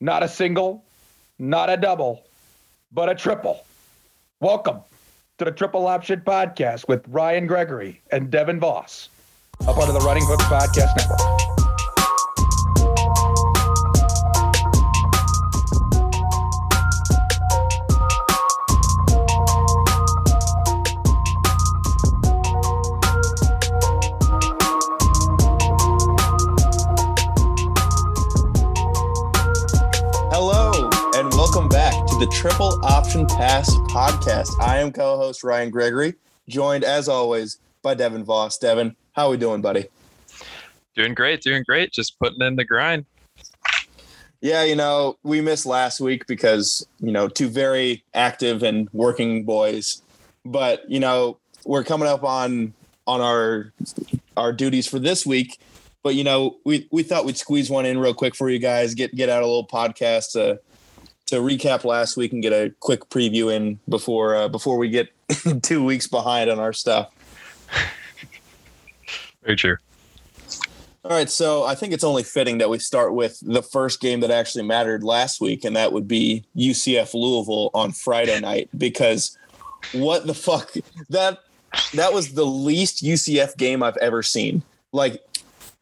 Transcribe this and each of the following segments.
Not a single, not a double, but a triple. Welcome to the Triple Option Podcast with Ryan Gregory and Devin Voss, a part of the Running Hook Podcast Network. Triple Option Pass podcast. I am co host Ryan Gregory, joined as always by Devin Voss. Devin, how are we doing, buddy? Doing great, doing great. Just putting in the grind. Yeah, you know, we missed last week because, you know, two very active and working boys. But, you know, we're coming up on on our our duties for this week. But you know, we we thought we'd squeeze one in real quick for you guys, get get out a little podcast to to recap last week and get a quick preview in before uh, before we get two weeks behind on our stuff. Very true. All right, so I think it's only fitting that we start with the first game that actually mattered last week, and that would be UCF Louisville on Friday night. Because what the fuck that that was the least UCF game I've ever seen. Like,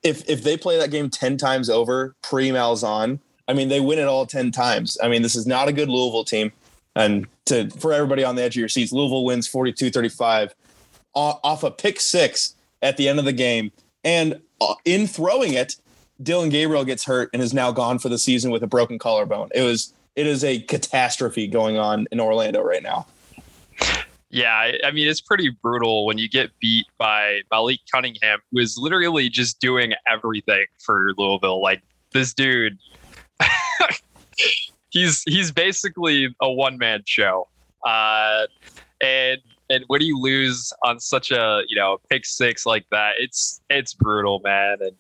if if they play that game ten times over pre Malzahn, I mean they win it all ten times. I mean this is not a good Louisville team, and to for everybody on the edge of your seats, Louisville wins 42-35 off a pick six at the end of the game, and uh, in throwing it, Dillon Gabriel gets hurt and is now gone for the season with a broken collarbone. It was it is a catastrophe going on in Orlando right now. Yeah, I mean it's pretty brutal when you get beat by Malik Cunningham, who is literally just doing everything for Louisville. Like this dude, he's he's basically a one man show. Uh, and and when you lose on such a you know pick six like that, it's it's brutal, man. And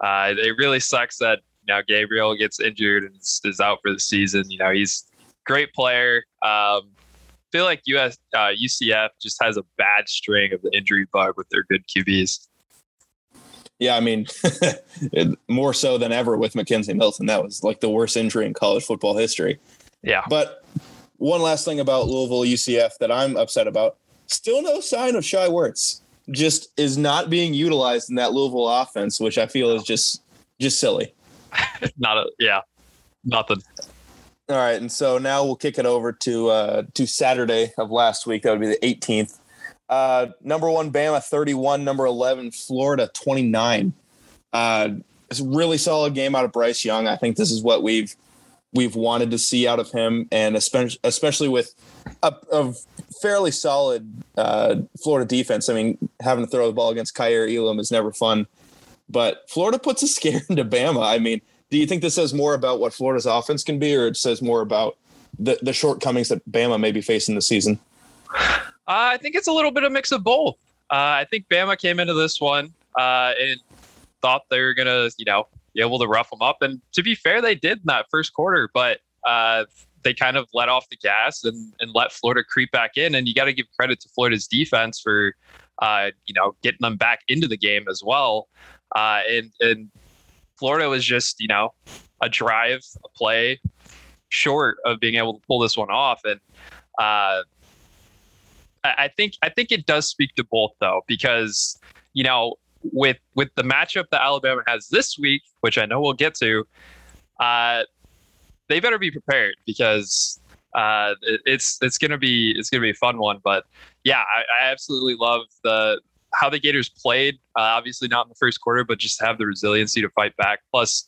uh, it really sucks that you know Gabriel gets injured and is, is out for the season. You know he's great player. Um, feel like US uh, UCF just has a bad string of the injury bug with their good QBs. Yeah, I mean, more so than ever with McKenzie Milton. That was like the worst injury in college football history. Yeah. But one last thing about Louisville UCF that I'm upset about: still no sign of Shy Werts. Just is not being utilized in that Louisville offense, which I feel is just just silly. Not a yeah, nothing. All right, and so now we'll kick it over to uh, to Saturday of last week. That would be the 18th. Uh, number one, Bama 31. Number 11, Florida 29. Uh, it's a really solid game out of Bryce Young. I think this is what we've we've wanted to see out of him, and especially especially with a, a fairly solid uh, Florida defense. I mean, having to throw the ball against Kaiir Elam is never fun, but Florida puts a scare into Bama. I mean do you think this says more about what Florida's offense can be, or it says more about the, the shortcomings that Bama may be facing this season? Uh, I think it's a little bit of a mix of both. Uh, I think Bama came into this one uh, and thought they were gonna, you know, be able to rough them up. And to be fair, they did in that first quarter, but uh, they kind of let off the gas and, and let Florida creep back in. And you got to give credit to Florida's defense for, uh, you know, getting them back into the game as well. Uh, and and Florida was just, you know, a drive, a play short of being able to pull this one off. And I think I think it does speak to both though, because you know, with with the matchup that Alabama has this week, which I know we'll get to, uh, they better be prepared because uh, it, it's it's gonna be it's gonna be a fun one. But yeah, I, I absolutely love the how the Gators played. Uh, obviously not in the first quarter, but just have the resiliency to fight back. Plus,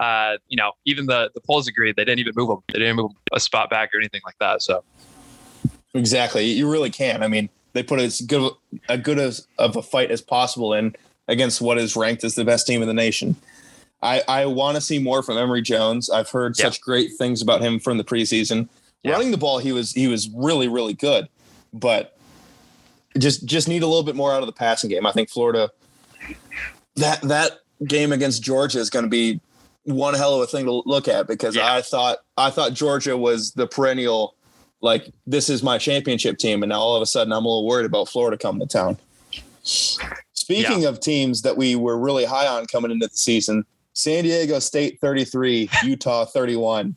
uh, you know, even the the polls agreed they didn't even move them. They didn't move a spot back or anything like that. So exactly, you really can. I mean, they put as good a good as of a fight as possible in against what is ranked as the best team in the nation. I, I want to see more from Emory Jones. I've heard yeah. such great things about him from the preseason. Yeah. Running the ball, he was he was really really good, but just just need a little bit more out of the passing game. I think Florida that that game against Georgia is going to be one hell of a thing to look at because yeah. I thought I thought Georgia was the perennial like this is my championship team, and now all of a sudden I'm a little worried about Florida coming to town. Speaking yeah. of teams that we were really high on coming into the season, San Diego State 33, Utah 31.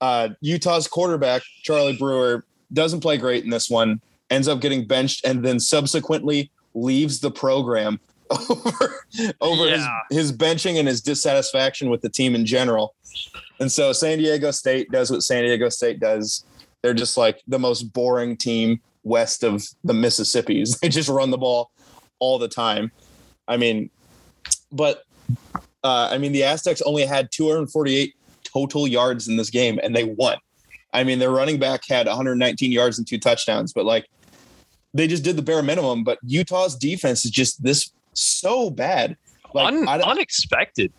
Uh, Utah's quarterback, Charlie Brewer, doesn't play great in this one, ends up getting benched, and then subsequently leaves the program over, over Yeah. his, his benching and his dissatisfaction with the team in general. And so San Diego State does what San Diego State does. They're just like the most boring team west of the Mississippis. They just run the ball all the time. I mean, but uh, I mean, the Aztecs only had 248 total yards in this game, and they won. I mean, their running back had 119 yards and two touchdowns, but like they just did the bare minimum. But Utah's defense is just this so bad. Like, Un- unexpected.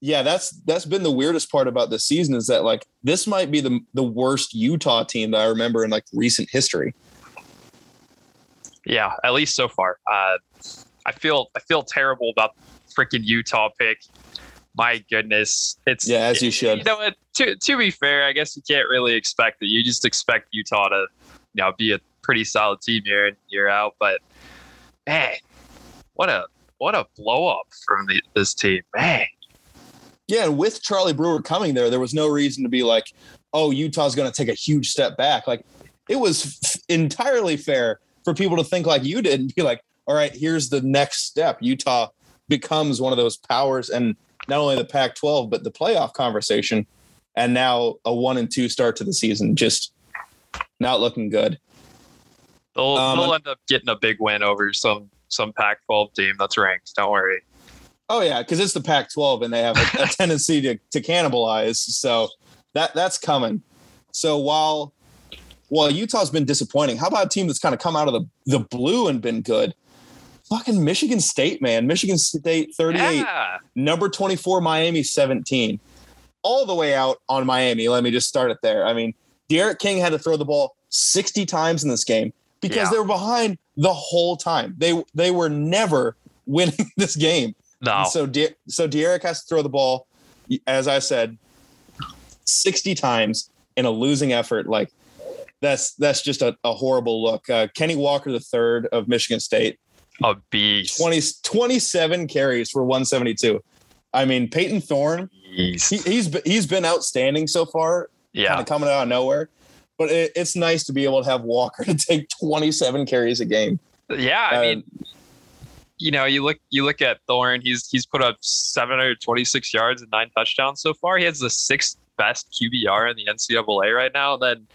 Yeah, that's that's been the weirdest part about this season is that like this might be the the worst Utah team that I remember in like recent history. Yeah, at least so far. Uh, I feel I feel terrible about the freaking Utah pick. My goodness, it's Yeah, as you should. You know what? To to be fair, I guess you can't really expect it. You just expect Utah to, you know, be a pretty solid team year in year out. But man, what a what a blow up from the, this team, man. Yeah, and with Charlie Brewer coming there, there was no reason to be like, "Oh, Utah's going to take a huge step back." Like it was f- entirely fair for people to think like you did and be like, "All right, here's the next step. Utah becomes one of those powers and not only the Pac-12 but the playoff conversation." And now a 1 and 2 start to the season just not looking good. They'll Um, they'll end up getting a big win over some some Pac-12 team that's ranked. Don't worry. Oh yeah, because it's the Pac-12 and they have a, a tendency to, to cannibalize. So that that's coming. So while while Utah's been disappointing, how about a team that's kind of come out of the, the blue and been good? Fucking Michigan State, man. Michigan State 38, Yeah. number 24, Miami 17. All the way out on Miami. Let me just start it there. I mean, D'Eriq King had to throw the ball 60 times in this game because Yeah. they were behind the whole time. They they were never winning this game. No. And so De- so D'Eriq has to throw the ball, as I said, sixty times in a losing effort. Like that's that's just a, a horrible look. Uh, Kenny Walker, the third of Michigan State, a beast. 20, 27 carries for one seventy two. I mean, Payton Thorne, Beast. he, he's he's been outstanding so far, kind yeah. of coming out of nowhere. But it, it's nice to be able to have Walker to take twenty seven carries a game. Yeah. I Uh, mean, you know, you look you look at Thorne. He's he's put up 726 yards and nine touchdowns so far. He has the sixth best QBR in the NCAA right now. Then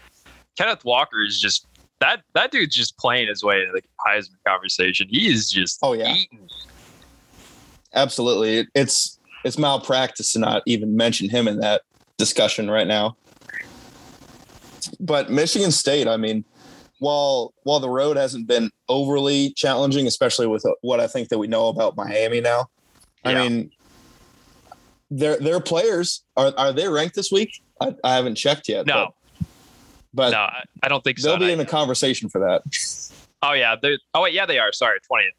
Kenneth Walker is just that that dude's just playing his way into the Heisman conversation. He is just Oh, yeah. eating. Absolutely. It's it's malpractice to not even mention him in that discussion right now. But Michigan State, I mean, while while the road hasn't been overly challenging, especially with what I think that we know about Miami now, I mean, their their players are are they ranked this week? I, I haven't checked yet. No. but, but no, I, don't think so. they'll be in the yet. conversation for that. oh yeah, they're- oh wait, yeah, they are. Sorry, 20th.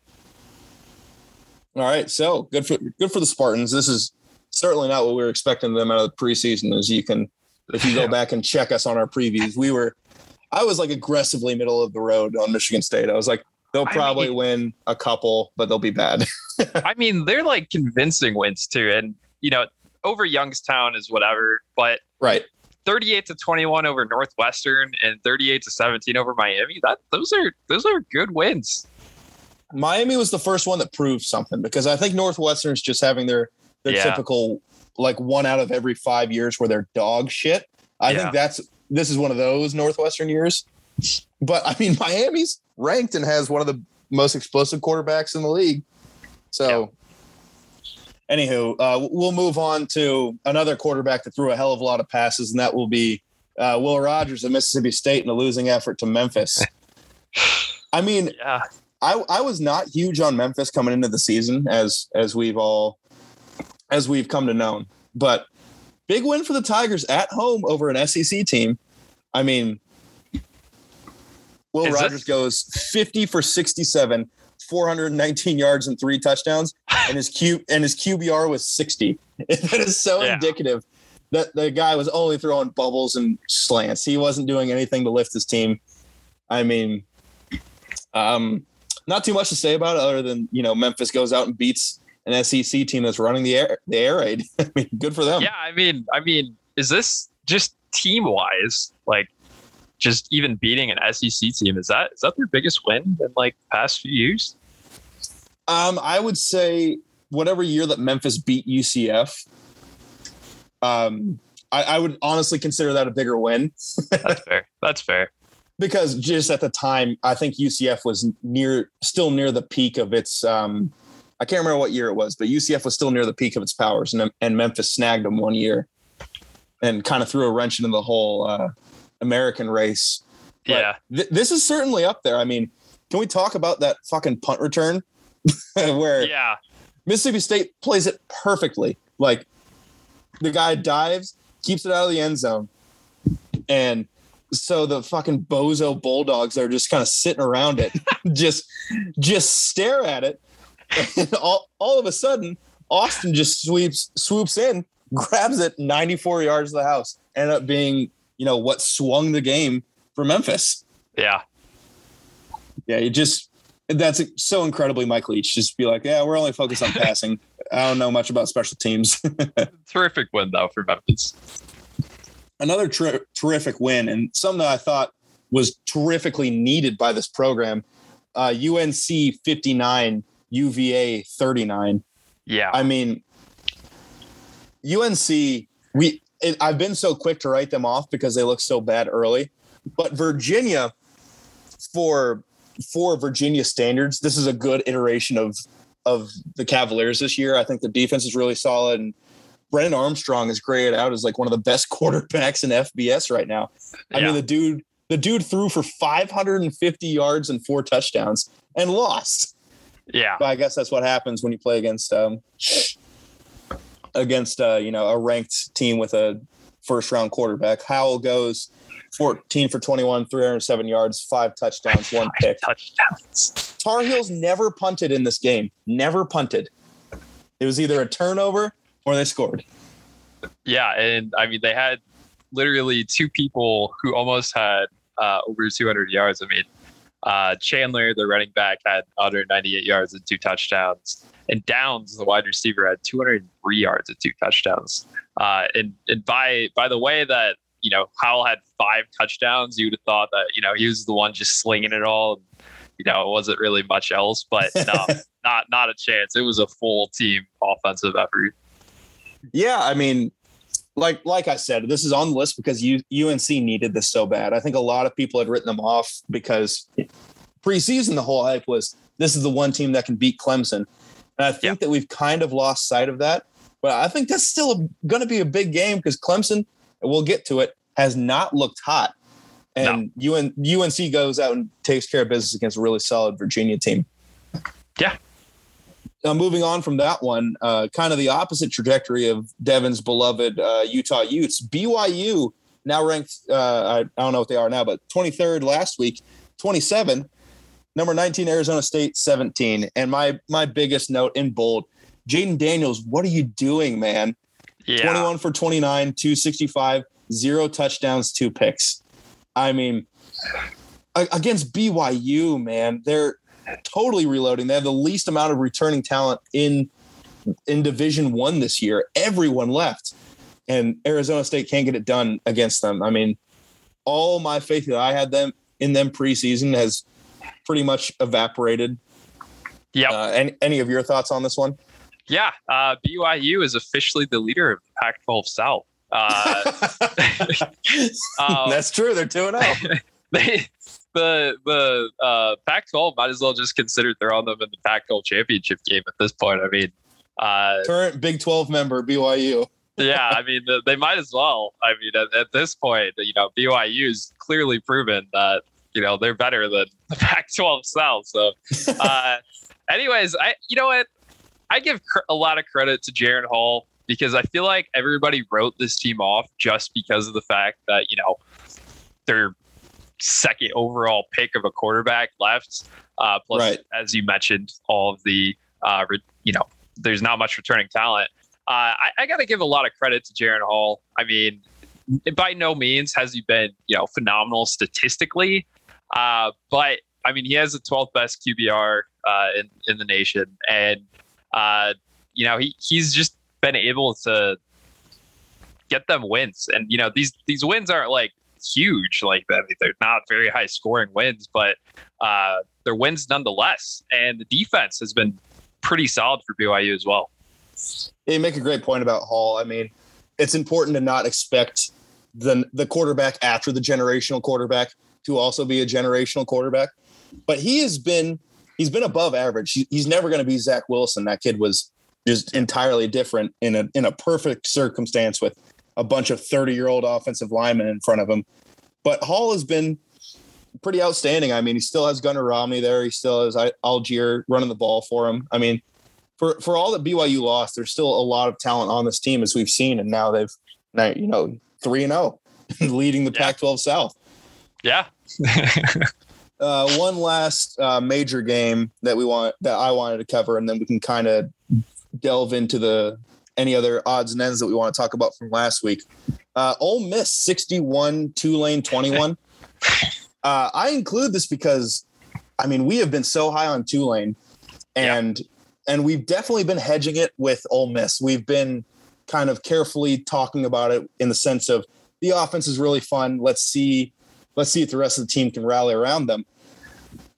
All right, so good for good for the Spartans. This is certainly not what we were expecting them out of the preseason. As you can, if you go back and check us on our previews, we were, I was like aggressively middle of the road on Michigan State. I was like, they'll I probably mean- win a couple, but they'll be bad. I mean, they're like convincing wins too, and you know, over Youngstown is whatever, but right. 38 to 21 over Northwestern and 38 to 17 over Miami. That those are those are good wins. Miami was the first one that proved something because I think Northwestern's just having their their Yeah. typical like one out of every five years where they're dog shit. I Yeah. think that's this is one of those Northwestern years. But I mean, Miami's ranked and has one of the most explosive quarterbacks in the league. So, anywho, uh, we'll move on to another quarterback that threw a hell of a lot of passes, and that will be uh, Will Rogers of Mississippi State in a losing effort to Memphis. I mean, Yeah. I, I was not huge on Memphis coming into the season as as we've all as we've come to know. But big win for the Tigers at home over an SEC team. I mean, Will Is Rogers this- goes 50 for 67, 419 yards and three touchdowns, and his Q and his QBR was 60. that is so Yeah. indicative that the guy was only throwing bubbles and slants. He wasn't doing anything to lift his team. I mean, um, not too much to say about it other than you know Memphis goes out and beats an SEC team that's running the air the air raid. I mean, good for them. Yeah, I mean, I mean, is this just team wise, like just even beating an SEC team? Is that is that their biggest win in like past few years? Um, I would say whatever year that Memphis beat UCF, um, I, I would honestly consider that a bigger win That's fair. That's fair. because just at the time, I think UCF was near, still near the peak of its. Um, I can't remember what year it was, but UCF was still near the peak of its powers, and and Memphis snagged them one year, and kind of threw a wrench into the whole uh, American race. But Yeah. th- this is certainly up there. I mean, can we talk about that fucking punt return where Yeah. Mississippi State plays it perfectly. Like the guy dives, keeps it out of the end zone. And so the fucking bozo bulldogs are just kind of sitting around it, just just stare at it. And all, all of a sudden, Austin just sweeps swoops in, grabs it 94 yards of the house. Ended up being, you know, what swung the game for Memphis. Yeah. Yeah, you just that's so incredibly Mike Leach. Just be like, yeah, we're only focused on passing. I don't know much about special teams. Terrific win though for Memphis. Another ter- terrific win, and something that I thought was terrifically needed by this program. Uh, UNC 59, UVA 39. Yeah. I mean, UNC, we it, I've been so quick to write them off because they look so bad early, but Virginia, for for Virginia standards, this is a good iteration of of the Cavaliers this year. I think the defense is really solid, and Brennan Armstrong is graded out as like one of the best quarterbacks in FBS right now. I Yeah. mean, the dude the dude threw for 550 yards and four touchdowns and lost. Yeah. But I guess that's what happens when you play against um against uh, you know a ranked team with a first round quarterback. Howell goes 14 for 21, 307 yards, five touchdowns, one pick. Touchdowns. Tar Heels never punted in this game. Never punted. It was either a turnover or they scored. Yeah, and I mean they had literally two people who almost had uh, over 200 yards. I mean, uh, Chandler, the running back, had 198 yards and two touchdowns, and Downs, the wide receiver, had 203 yards and two touchdowns. Uh, and and by by the way that you know Howell had five touchdowns, you would have thought that you know he was the one just slinging it all. You know, it wasn't really much else, but no, not not a chance. It was a full team offensive effort. Yeah, I mean, like like I said, this is on the list because U, UNC needed this so bad. I think a lot of people had written them off because preseason the whole hype was this is the one team that can beat Clemson, and I think Yeah. that we've kind of lost sight of that. But I think that's still going to be a big game because Clemson, we'll get to it, has not looked hot, and UN, UNC goes out and takes care of business against a really solid Virginia team. Yeah. Now, moving on from that one, uh, kind of the opposite trajectory of Devin's beloved uh, Utah Utes. BYU now ranked, uh, I, I don't know what they are now, but 23rd last week, 27. Number 19, Arizona State, 17. And my my biggest note in bold, Jayden Daniels, what are you doing, man? Yeah. 21 for 29, 265, zero touchdowns, two picks. I mean, against BYU, man, they're totally reloading. They have the least amount of returning talent in in Division One this year. Everyone left, and Arizona State can't get it done against them. I mean, all my faith that I had them in them preseason has pretty much evaporated. Yeah. Uh, any, any of your thoughts on this one? Yeah, uh, BYU is officially the leader of the Pac-12 South. Uh, um, That's true. They're two and oh. zero. they, the the uh, Pac-12 might as well just consider throwing them in the Pac-12 championship game at this point. I mean, uh, Current Big Twelve member BYU. yeah, I mean they might as well. I mean, at, at this point, you know, BYU's clearly proven that you know they're better than the Pac-12 South. So, uh, anyways, I you know what, I give cr- a lot of credit to Jaren Hall because I feel like everybody wrote this team off just because of the fact that you know their second overall pick of a quarterback left. Uh, plus, Right. as you mentioned, all of the uh, re- you know, there's not much returning talent. Uh, I, I got to give a lot of credit to Jaren Hall. I mean, by no means has he been, you know, phenomenal statistically, uh, but I mean, he has the 12th best QBR uh, in in the nation, and uh, you know, he he's just been able to get them wins. And you know, these these wins aren't like huge like that. They're not very high scoring wins, but uh, they're wins nonetheless. And the defense has been pretty solid for BYU as well. You make a great point about Hall. I mean, it's important to not expect the the quarterback after the generational quarterback to also be a generational quarterback. But he has been he's been above average. He, he's never going to be Zach Wilson. That kid was just entirely different in a in a perfect circumstance with a bunch of 30 year old offensive linemen in front of him. But Hall has been pretty outstanding. I mean, he still has Gunnar Romney there. He still has Allgeier running the ball for him. I mean, for for all that BYU lost, there's still a lot of talent on this team as we've seen, and now they've now you know three and zero, oh, leading the yeah. Pac-12 South. Yeah. uh, one last uh, major game that we want that I wanted to cover, and then we can kind of delve into the any other odds and ends that we want to talk about from last week. Uh, Ole Miss 61, Tulane 21. uh, I include this because, I mean, we have been so high on Tulane, and and we've definitely been hedging it with Ole Miss. We've been kind of carefully talking about it in the sense of the offense is really fun. Let's see, let's see if the rest of the team can rally around them.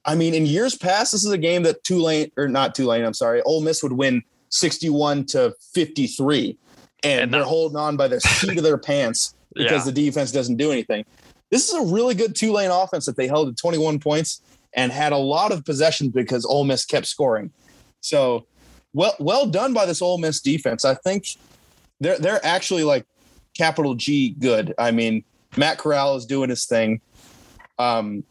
I mean, in years past, this is a game that Tulane or not Tulane, I'm sorry, Ole Miss would win 61 to 53 and, and they're holding on by the seat of their pants because yeah. the defense doesn't do anything. This is a really good Tulane offense that they held at 21 points and had a lot of possessions because Ole Miss kept scoring. So well well done by this Ole Miss defense. I think they're they're actually like capital G good. I mean, Matt Corral is doing his thing. Um,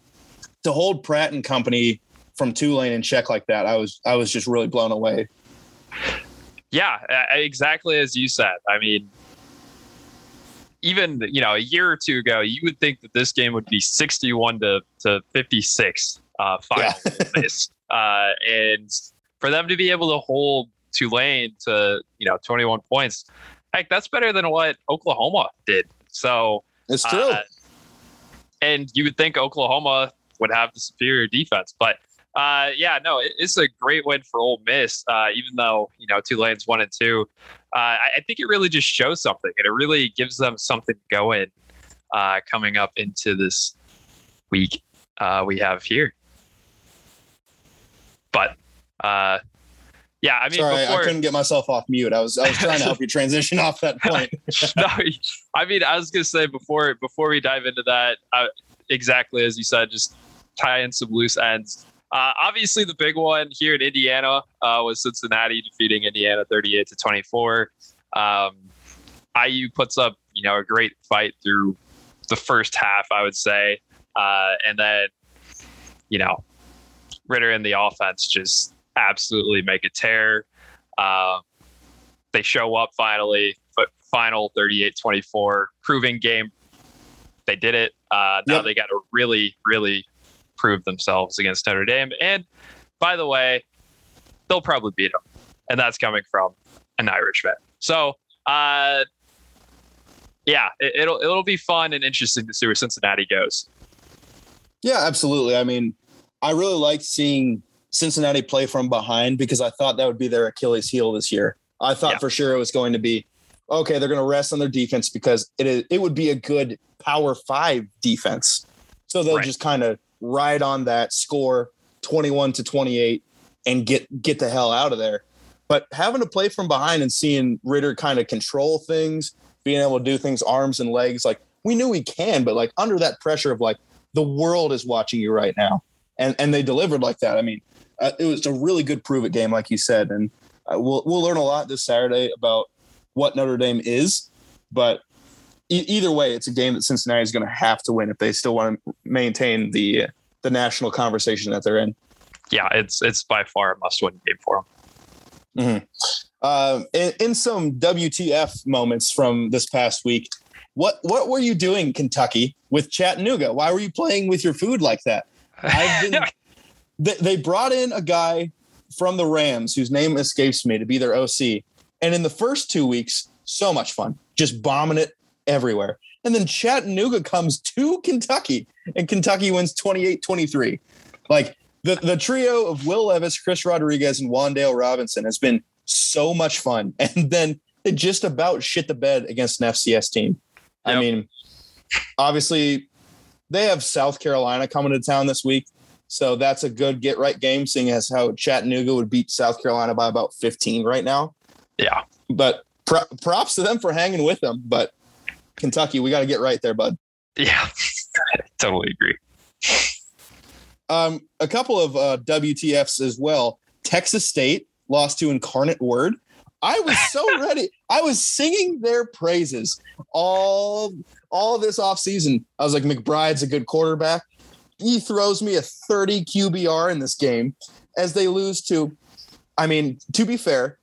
to hold Pratt and company from Tulane in check like that, I was I was just really blown away. Yeah, exactly as you said. I mean, even you know a year or two ago, you would think that this game would be sixty-one to to fifty-six uh, final yeah. uh, and for them to be able to hold Tulane to you know twenty-one points, heck, that's better than what Oklahoma did. So it's true. Uh, and you would think Oklahoma would have the superior defense, but uh, yeah, no, it, it's a great win for Ole Miss. Uh, even though you know Tulane's one and two, uh, I, I, think it really just shows something, and it really gives them something going uh, coming up into this week uh, we have here. But uh, yeah, I mean, Sorry, before, I couldn't get myself off mute. I was I was trying to help you transition off that point. no, I mean, I was gonna say before before we dive into that, uh, exactly as you said, just tie in some loose ends. Uh, obviously, the big one here in Indiana uh, was Cincinnati defeating Indiana 38 to 24. Um, IU puts up, you know, a great fight through the first half, I would say, uh, and then, you know, Ridder and the offense just absolutely make a tear. Uh, they show up finally, but final 38-24, proving game. They did it. Uh, now yep. they got a really, really prove themselves against Notre Dame. And by the way, they'll probably beat them. And that's coming from an Irish fan. So, uh, yeah, it, will it'll be fun and interesting to see where Cincinnati goes. Yeah, absolutely. I mean, I really liked seeing Cincinnati play from behind because I thought that would be their Achilles heel this year. I thought yeah. for sure it was going to be okay. They're going to rest on their defense because it is, it would be a good Power Five defense. So they'll right. just kind of ride on that score 21 to 28 and get get the hell out of there. But having to play from behind and seeing Ridder kind of control things, being able to do things arms and legs, like we knew he can, but like under that pressure of like the world is watching you right now, and and they delivered like that. I mean, uh, it was a really good prove it game, like you said, and uh, we'll we'll learn a lot this Saturday about what Notre Dame is, but e- either way, it's a game that Cincinnati is going to have to win if they still want to maintain the the national conversation that they're in. Yeah, it's it's by far a must win game for them. Mm-hmm. Uh, in, in some WTF moments from this past week, what what were you doing, Kentucky, with Chattanooga? Why were you playing with your food like that? Been. they, they brought in a guy from the Rams whose name escapes me to be their OC, and in the first two weeks, so much fun, just bombing it everywhere. And then Chattanooga comes to Kentucky and Kentucky wins 28 23. Like the, the trio of Will Levis, Chris Rodriguez, and Wan'Dale Robinson has been so much fun, and then it just about shit the bed against an FCS team. I mean, obviously, they have South Carolina coming to town this week, so that's a good get right game. Seeing as how Chattanooga would beat South Carolina by about 15 right now, Yeah. but pro- props to them for hanging with them. But Kentucky, we got to get right there, bud. Yeah. totally agree. Um, a couple of uh, WTFs as well. Texas State lost to Incarnate Word. I was so ready. I was singing their praises all all this offseason. I was like, McBride's a good quarterback. He throws me a 30 QBR in this game as they lose to. I mean, to be fair,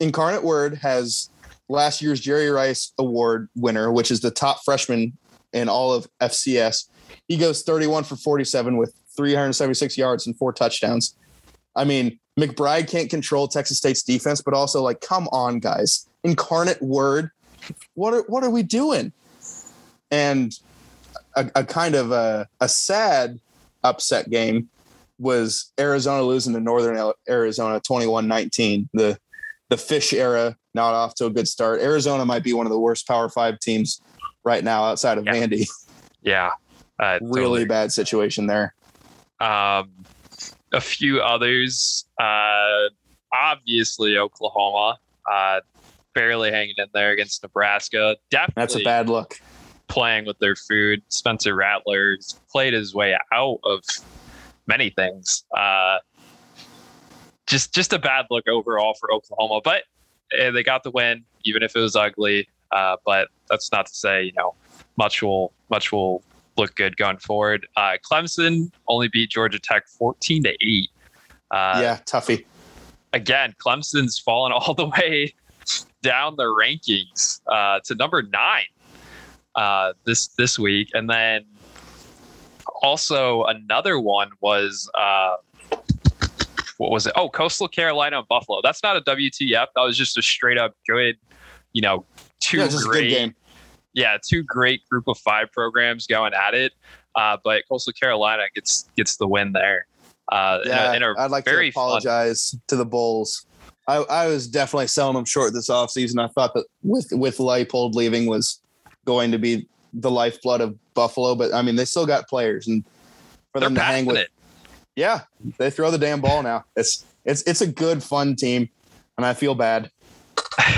Incarnate Word has last year's Jerry Rice Award winner, which is the top freshman in all of FCS. He goes 31 for 47 with 376 yards and four touchdowns. I mean, McBride can't control Texas State's defense, but also like, come on, guys. Incarnate word. What are what are we doing? And a, a kind of a, a sad upset game was Arizona losing to Northern Arizona 21-19. The the Fisch era not off to a good start. Arizona might be one of the worst Power Five teams right now outside of Yeah. Vandy. Yeah. Uh, Really totally. bad situation there. Um, a few others. Uh, obviously, Oklahoma. Uh, barely hanging in there against Nebraska. Definitely That's a bad look. playing with their food. Spencer Rattler's played his way out of many things. Uh, just just a bad look overall for Oklahoma, but eh, they got the win, even if it was ugly. Uh, but that's not to say you know much will much will look good going forward. Uh, Clemson only beat Georgia Tech fourteen to eight. Uh, yeah, toughie. again, Clemson's fallen all the way down the rankings uh, to number nine uh, this this week, and then also another one was uh, what was it? Oh, Coastal Carolina and Buffalo. That's not a WTF. That was just a straight up good, you know, two Yeah, just a good great game. yeah, two great group of five programs going at it. Uh, but Coastal Carolina gets gets the win there. Uh, in a- Yeah, in a I'd like to very fun- apologize to the Bulls. I, I was definitely selling them short this offseason. I thought that with with Leipold leaving was going to be the lifeblood of Buffalo, but I mean they still got players, and for They're them to hang with, it. Yeah, they throw the damn ball now. It's it's it's a good fun team, and I feel bad.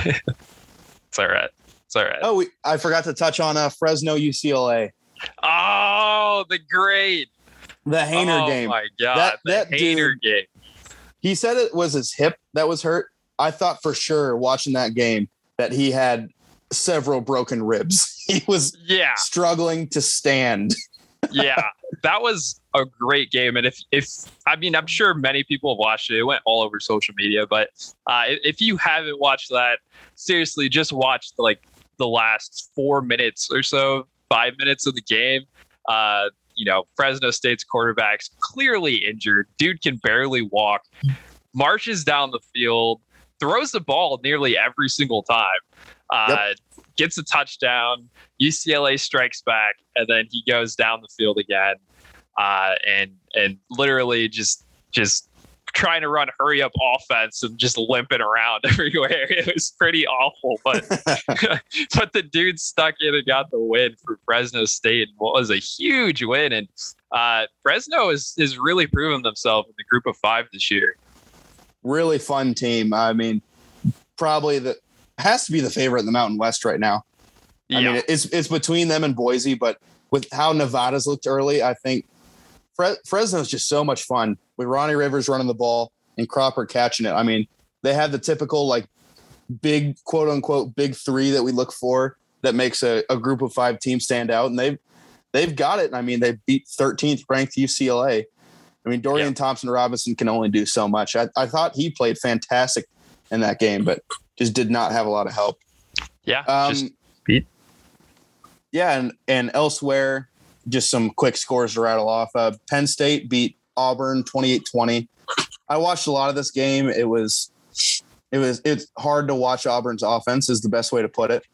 It's all right. It's all right. Oh, we, I forgot to touch on uh, Fresno UCLA, Oh, the great the Haener oh, game. Oh my god, That- the that Haener game. He said it was his hip that was hurt. I thought for sure watching that game that he had several broken ribs. He was Yeah, struggling to stand. Yeah, that was a great game. And if if I mean, I'm sure many people have watched it. It went all over social media. But uh, if- you haven't watched that, seriously, just watch like the last four minutes or so, five minutes of the game. Uh, you know, Fresno State's quarterback's clearly injured. Dude can barely walk. Marches down the field, throws the ball nearly every single time. Uh, Gets a touchdown. UCLA strikes back, and then he goes down the field again, uh, and and literally just just trying to run hurry up offense and just limping around everywhere. It was pretty awful, but but the dude stuck in and got the win for Fresno State. and What was a huge win, and uh, Fresno is is really proven themselves in the group of five this year. really fun team. I mean, probably the has to be the favorite in the Mountain West right now. I mean, it's it's between them and Boise, but with how Nevada's looked early, I think Fre- Fresno's just so much fun with Ronnie Rivers running the ball and Cropper catching it. I mean, they have the typical like big quote unquote big three that we look for that makes a, a group of five team stand out, and they've they've got it. I mean, they beat 13th ranked UCLA. I mean, Dorian Yeah. Thompson Robinson can only do so much. I, I thought he played fantastic in that game, but just did not have a lot of help. yeah, Um, just beat- Yeah, and and elsewhere, just some quick scores to rattle off. Uh, Penn State beat Auburn 28-20. I watched a lot of this game. It was it was it's hard to watch Auburn's offense is the best way to put it.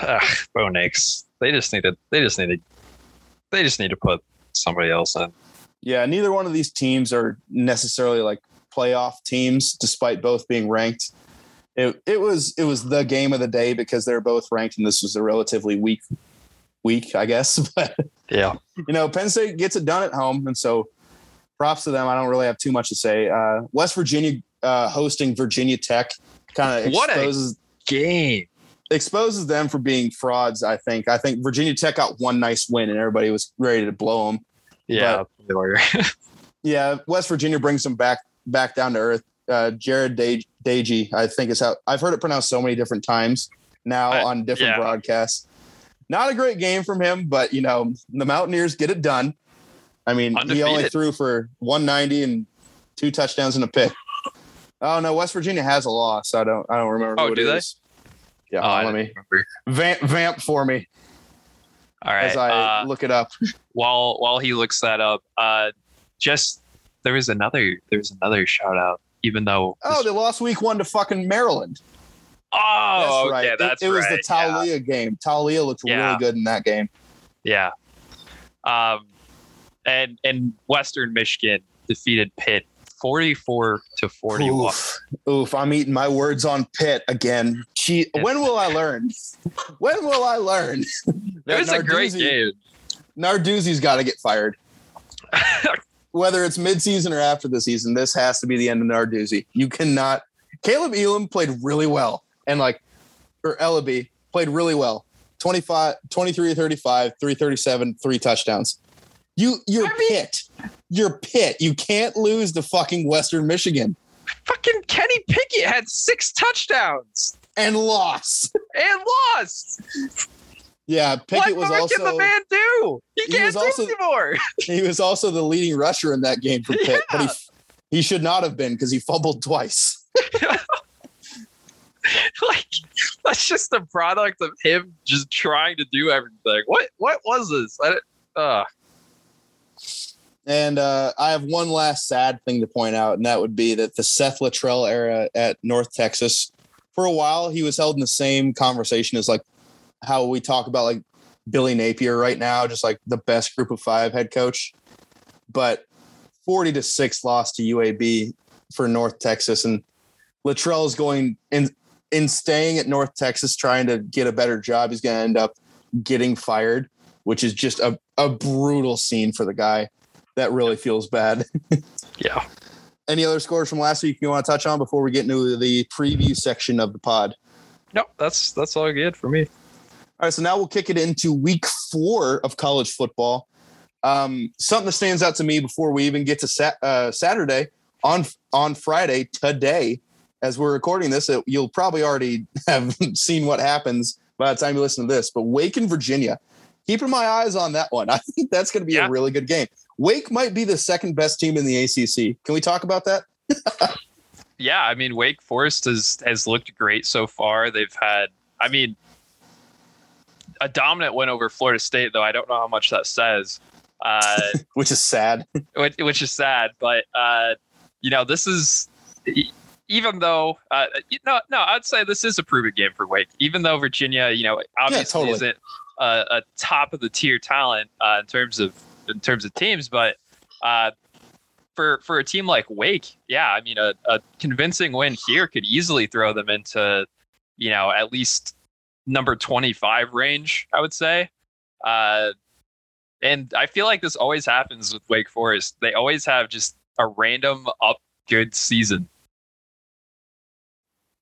Ugh, Bo Nix. They just need to. They just need to. They just need to put somebody else in. Yeah, neither one of these teams are necessarily like playoff teams, despite both being ranked. It it was it was the game of the day because they're both ranked, and this was a relatively weak week, I guess. But Yeah. you know, Penn State gets it done at home, and so props to them. I don't really have too much to say. Uh, West Virginia uh, hosting Virginia Tech kind of exposes Game. exposes them for being frauds. I think. I think Virginia Tech got one nice win, and everybody was ready to blow them. Yeah. were. Yeah, West Virginia brings them back back down to earth. Uh, Jared Dage, Dagey, I think is how I've heard it pronounced so many different times now I- on different yeah. broadcasts. Not a great game from him, but you know the Mountaineers get it done. I mean, he only threw for 190 and two touchdowns and a pick. Oh no, West Virginia has a loss. I don't. I don't remember. Oh, do they? is. Yeah, Oh, let me vamp, vamp for me All right. as I uh, look it up. while while he looks that up, uh, just there was another there was another shout out. Even though Oh, they lost week one to fucking Maryland. oh, right. okay, It- that's it, was right. the Taulia game. Taulia looked Yeah. really good in that game. Yeah. yeah. Um, and and Western Michigan defeated Pitt forty four to forty one. Oof. Oof, I'm eating my words on Pitt again. Gee, when will I learn? When will I learn? It was a great game. Narduzzi's got to get fired. Whether it's midseason or after the season, this has to be the end of Narduzzi. You cannot. Caleb Elam played really well, and like, or Eleby played really well. 25, 23 35, 337, three touchdowns. You, you're I mean- Pitt. You're pit. You can't lose to fucking Western Michigan Fucking Kenny Pickett had six touchdowns and lost. and lost. Yeah, Pickett what was also can the man do? He he can't was do also- anymore. he was also the leading rusher in that game for Pitt, but he he should not have been because he fumbled twice. like that's just a product of him just trying to do everything. What what was this? I, uh, And uh, I have one last sad thing to point out, and that would be that the Seth Littrell era at North Texas, for a while, he was held in the same conversation as like how we talk about like Billy Napier right now, just like the best group of five head coach. But 40 to 6 loss to UAB for North Texas. And Littrell is going in in staying at North Texas trying to get a better job. He's going to end up getting fired, which is just a, a brutal scene for the guy. That really feels bad. yeah. Any other scores from last week you want to touch on before we get into the preview section of the pod? No, that's that's all good for me. All right, so now we'll kick it into week four of college football. Um, something that stands out to me before we even get to sat- uh, Saturday on on Friday today, as we're recording this, it, you'll probably already have seen what happens by the time you listen to this. But Wake in Virginia, keeping my eyes on that one. I think that's going to be Yeah. a really good game. Wake might be the second best team in the ACC. Can we talk about that? Yeah, I mean Wake Forest has has looked great so far. They've had, I mean, a dominant win over Florida State, though I don't know how much that says. Uh, Which is sad. which, which is sad. But uh, you know, this is even though uh, you know, no, I'd say this is a proven game for Wake. Even though Virginia, you know, obviously totally. isn't a, a top of the tier talent uh, in terms of in terms of teams, but uh, for for a team like Wake, yeah, I mean, a, a convincing win here could easily throw them into you know at least number twenty five range. I would say. Uh, and I feel like this always happens with Wake Forest. They always have just a random up good season.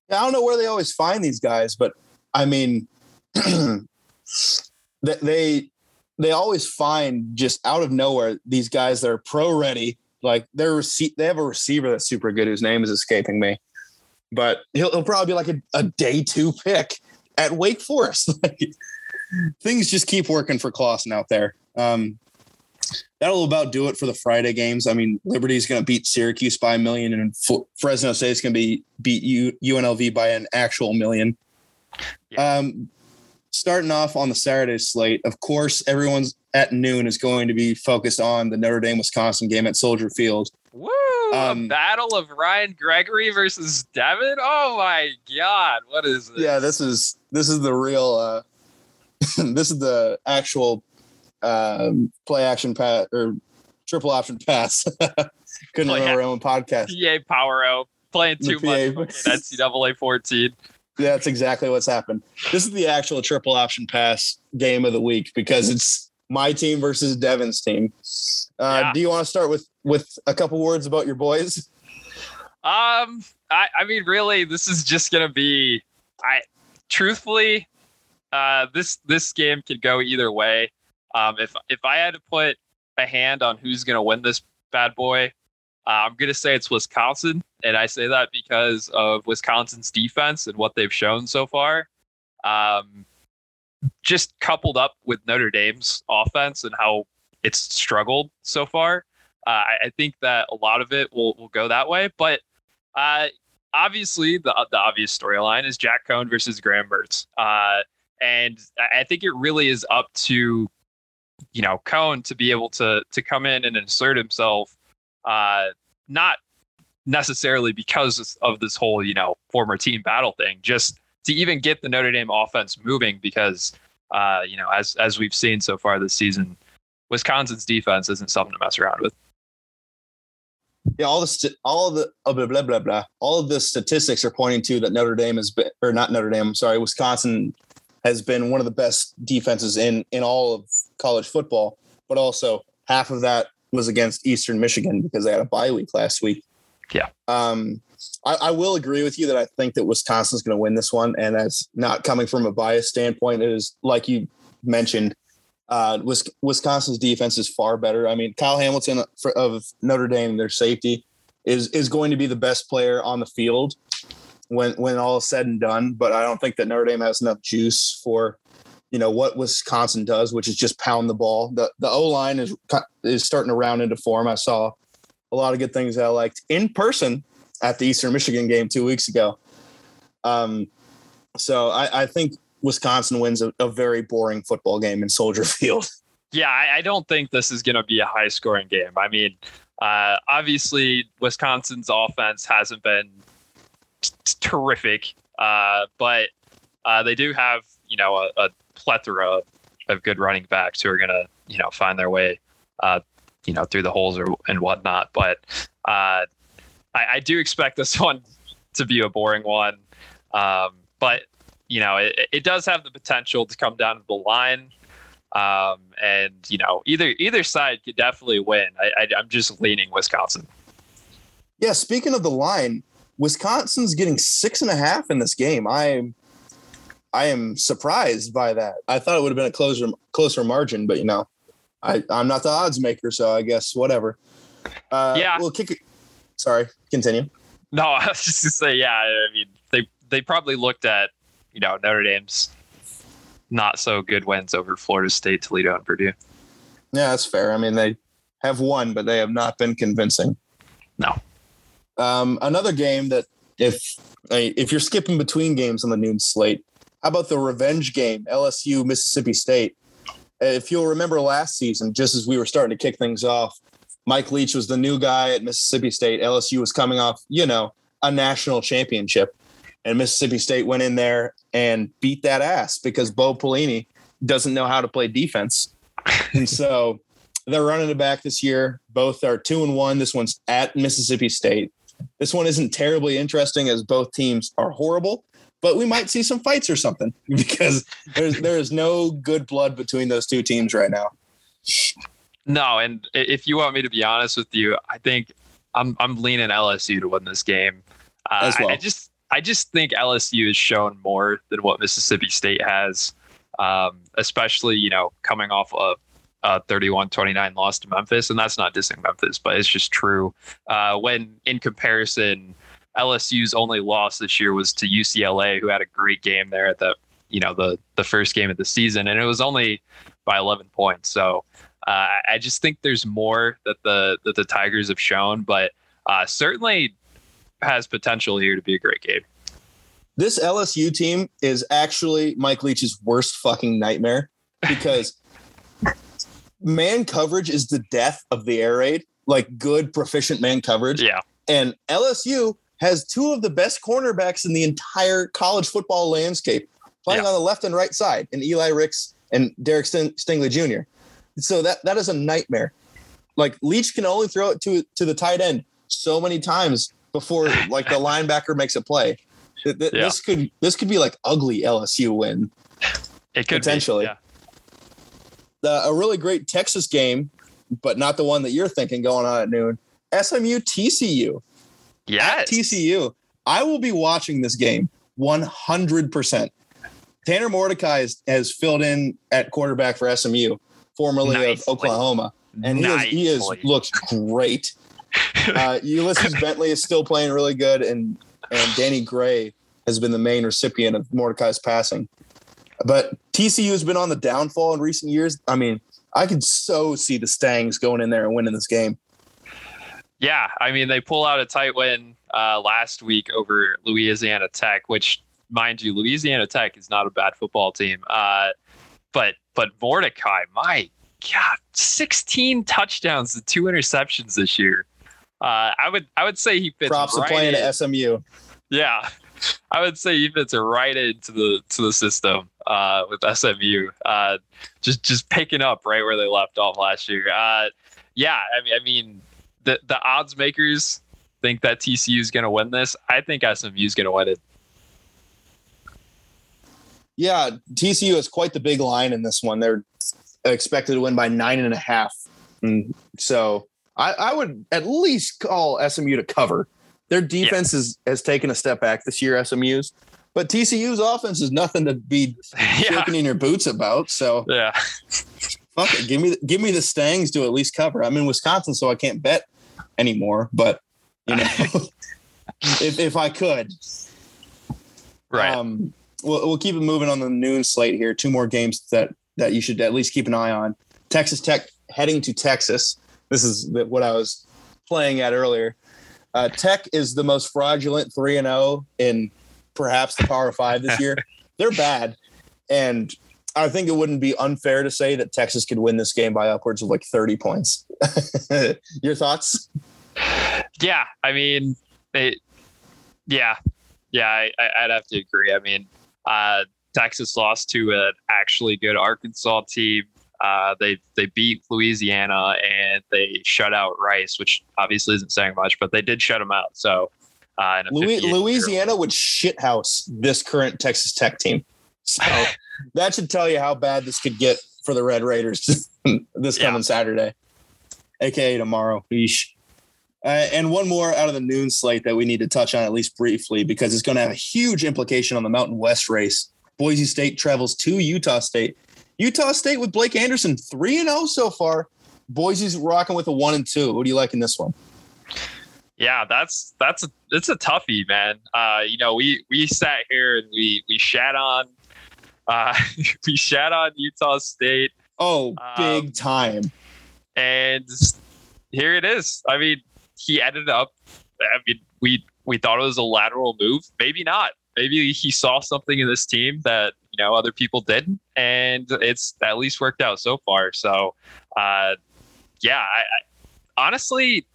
Yeah, I don't know where they always find these guys, but I mean, they they always find just out of nowhere these guys that are pro ready. Like they're rece- they have a receiver that's super good whose name is escaping me, but he'll, he'll probably be like a, a day two pick at Wake Forest. Like, things just keep working for Clawson out there. Um, that'll about do it for the Friday games. I mean, Liberty's going to beat Syracuse by a million, and F- Fresno State's going to be beat U- UNLV by an actual million. Yeah. Um, starting off on the Saturday slate, of course, everyone's at noon is going to be focused on the Notre Dame Wisconsin game at Soldier Field. Woo! Um, a battle of Ryan Gregory versus Devin. Oh my God! What is this? Yeah, this is this is the real. Uh, this is the actual um, play action pass or triple option pass. Couldn't Play our own podcast. PA Power Out playing too much NCAA 14. That's exactly what's happened. This is the actual triple option pass game of the week because it's my team versus Devin's team. Uh, Yeah. Do you want to start with with a couple words about your boys? Um, I, I mean, really, this is just gonna be. I truthfully, uh, this this game could go either way. Um, if if I had to put a hand on who's gonna win this bad boy, uh, I'm gonna say it's Wisconsin, and I say that because of Wisconsin's defense and what they've shown so far. Um, just coupled up with Notre Dame's offense and how it's struggled so far. Uh, I, think that a lot of it will, will go that way. But uh, obviously, the, the obvious storyline is Jack Coan versus Graham Mertz. Uh, and I I think it really is up to, you know, Coan to be able to to come in and insert himself, uh, not necessarily because of this whole, you know, former team battle thing, just to even get the Notre Dame offense moving because, uh, you know, as as we've seen so far this season, Wisconsin's defense isn't something to mess around with. Yeah, all the st- all the oh, blah blah blah blah. All of the statistics are pointing to that Notre Dame has been, or not Notre Dame. I'm sorry, Wisconsin has been one of the best defenses in in all of college football. But also half of that was against Eastern Michigan because they had a bye week last week. Yeah. Um, I, I will agree with you that I think that Wisconsin's going to win this one, and that's not coming from a bias standpoint. It is like you mentioned, uh, Wisconsin's defense is far better. I mean, Kyle Hamilton of Notre Dame, their safety, is is going to be the best player on the field when when all is said and done. But I don't think that Notre Dame has enough juice for you know what Wisconsin does, which is just pound the ball. the The O line is is starting to round into form. I saw a lot of good things that I liked in person at the Eastern Michigan game two weeks ago. Um, so I, I think Wisconsin wins a, a very boring football game in Soldier Field. Yeah, I, I don't think this is going to be a high scoring game. I mean, uh, obviously, Wisconsin's offense hasn't been terrific, uh, but uh, they do have, you know, a, a plethora of good running backs who are going to, you know, find their way, uh, you know, through the holes or and whatnot. But uh, I, I do expect this one to be a boring one. Um, but you know, it, it does have the potential to come down to the line. Um, and you know, either either side could definitely win. I, I, I'm just leaning Wisconsin. Yeah, speaking of the line, Wisconsin's getting six and a half in this game. I am I am surprised by that. I thought it would have been a closer closer margin, but you know, I, I'm not the odds maker, so I guess whatever. Uh, Yeah. We'll kick it. Sorry, continue. No, I was just to say, yeah. I mean, they they probably looked at you know Notre Dame's not so good wins over Florida State, Toledo, and Purdue. Yeah, that's fair. I mean, they have won, but they have not been convincing. No. Um, another game that if if you're skipping between games on the noon slate, how about the revenge game, LSU Mississippi State? If you'll remember last season, just as we were starting to kick things off, Mike Leach was the new guy at Mississippi State. LSU was coming off, you know, a national championship, and Mississippi State went in there and beat that ass because Bo Pelini doesn't know how to play defense, and so they're running it back this year. Both are two and one. This one's at Mississippi State. This one isn't terribly interesting as both teams are horrible, but we might see some fights or something because there's there is no good blood between those two teams right now. No, and if you want me to be honest with you, I think I'm I'm leaning LSU to win this game. Uh, As well. I just I just think LSU has shown more than what Mississippi State has, um, especially you know coming off a, a 31-29 loss to Memphis, and that's not dissing Memphis, but it's just true. Uh, when in comparison, LSU's only loss this year was to UCLA, who had a great game there at the you know the the first game of the season, and it was only by 11 points. So uh, I just think there's more that the that the Tigers have shown, but uh, certainly has potential here to be a great game. This LSU team is actually Mike Leach's worst fucking nightmare because man coverage is the death of the air raid, like good proficient man coverage. Yeah, And LSU has two of the best cornerbacks in the entire college football landscape playing Yeah. on the left and right side, and Eli Ricks and Derek Sting- Stingley Jr. So that that is a nightmare. Like Leach can only throw it to to the tight end so many times before like the linebacker makes a play. Th- th- Yeah. This could this could be like ugly LSU win. It could be, Potentially. yeah. The, a really great Texas game, but not the one that you're thinking going on at noon. SMU TCU. At TCU. I will be watching this game 100%. Tanner Mordecai has, has filled in at quarterback for SMU, formerly Nicely. of Oklahoma, and he is, he is looks great. Uh, Ulysses Bentley is still playing really good, and and Danny Gray has been the main recipient of Mordecai's passing. But TCU has been on the downfall in recent years. I mean, I could so see the Stangs going in there and winning this game. Yeah, I mean they pull out a tight win uh, last week over Louisiana Tech, which, mind you, Louisiana Tech is not a bad football team. Uh, but but Mordecai, my God, 16 touchdowns and two interceptions this year. Uh, I would I would say he fits Props right to playing in. at SMU. Yeah, I would say even fits right into the to the system uh, with SMU. Uh, just just picking up right where they left off last year. Uh, yeah, I mean, I mean, the the odds makers think that TCU is going to win this. I think SMU is going to win it. Yeah, TCU is quite the big line in this one. They're expected to win by nine and a half. And so I, I would at least call SMU to cover. Their defense is, has taken a step back this year, SMU's, but TCU's offense is nothing to be yeah, in your boots about. So yeah, fuck it. Give me give me the Stangs to at least cover. I'm in Wisconsin, so I can't bet anymore. But you know, if if I could, right. Um, we'll, we'll keep it moving on the noon slate here. Two more games that that you should at least keep an eye on. Texas Tech heading to Texas. This is what I was playing at earlier. Uh, Tech is the most fraudulent three and zero in perhaps the Power Five this year. They're bad, and I think it wouldn't be unfair to say that Texas could win this game by upwards of like thirty points. Your thoughts? Yeah, I mean, it, yeah, yeah, I, I- I'd have to agree. I mean, uh, Texas lost to an actually good Arkansas team. Uh, they they beat Louisiana and they shut out Rice, which obviously isn't saying much, but they did shut them out. So, uh, Louis, Louisiana would shithouse this current Texas Tech team. So that should tell you how bad this could get for the Red Raiders this Yeah. coming Saturday, aka tomorrow. Uh, and one more out of the noon slate that we need to touch on at least briefly because it's going to have a huge implication on the Mountain West race. Boise State travels to Utah State. Utah State with Blake Anderson, 3 and 0 so far. Boise's rocking with a 1 and 2. What do you like in this one? Yeah, that's that's a it's a toughie, man. Uh, you know, we we sat here and we we shat on uh we shat on Utah State Oh, Um, big time. and here it is. I mean, he ended up I mean, we we thought it was a lateral move. Maybe not. Maybe he saw something in this team that, you know, other people didn't and it's at least worked out so far. So, uh yeah, I, I honestly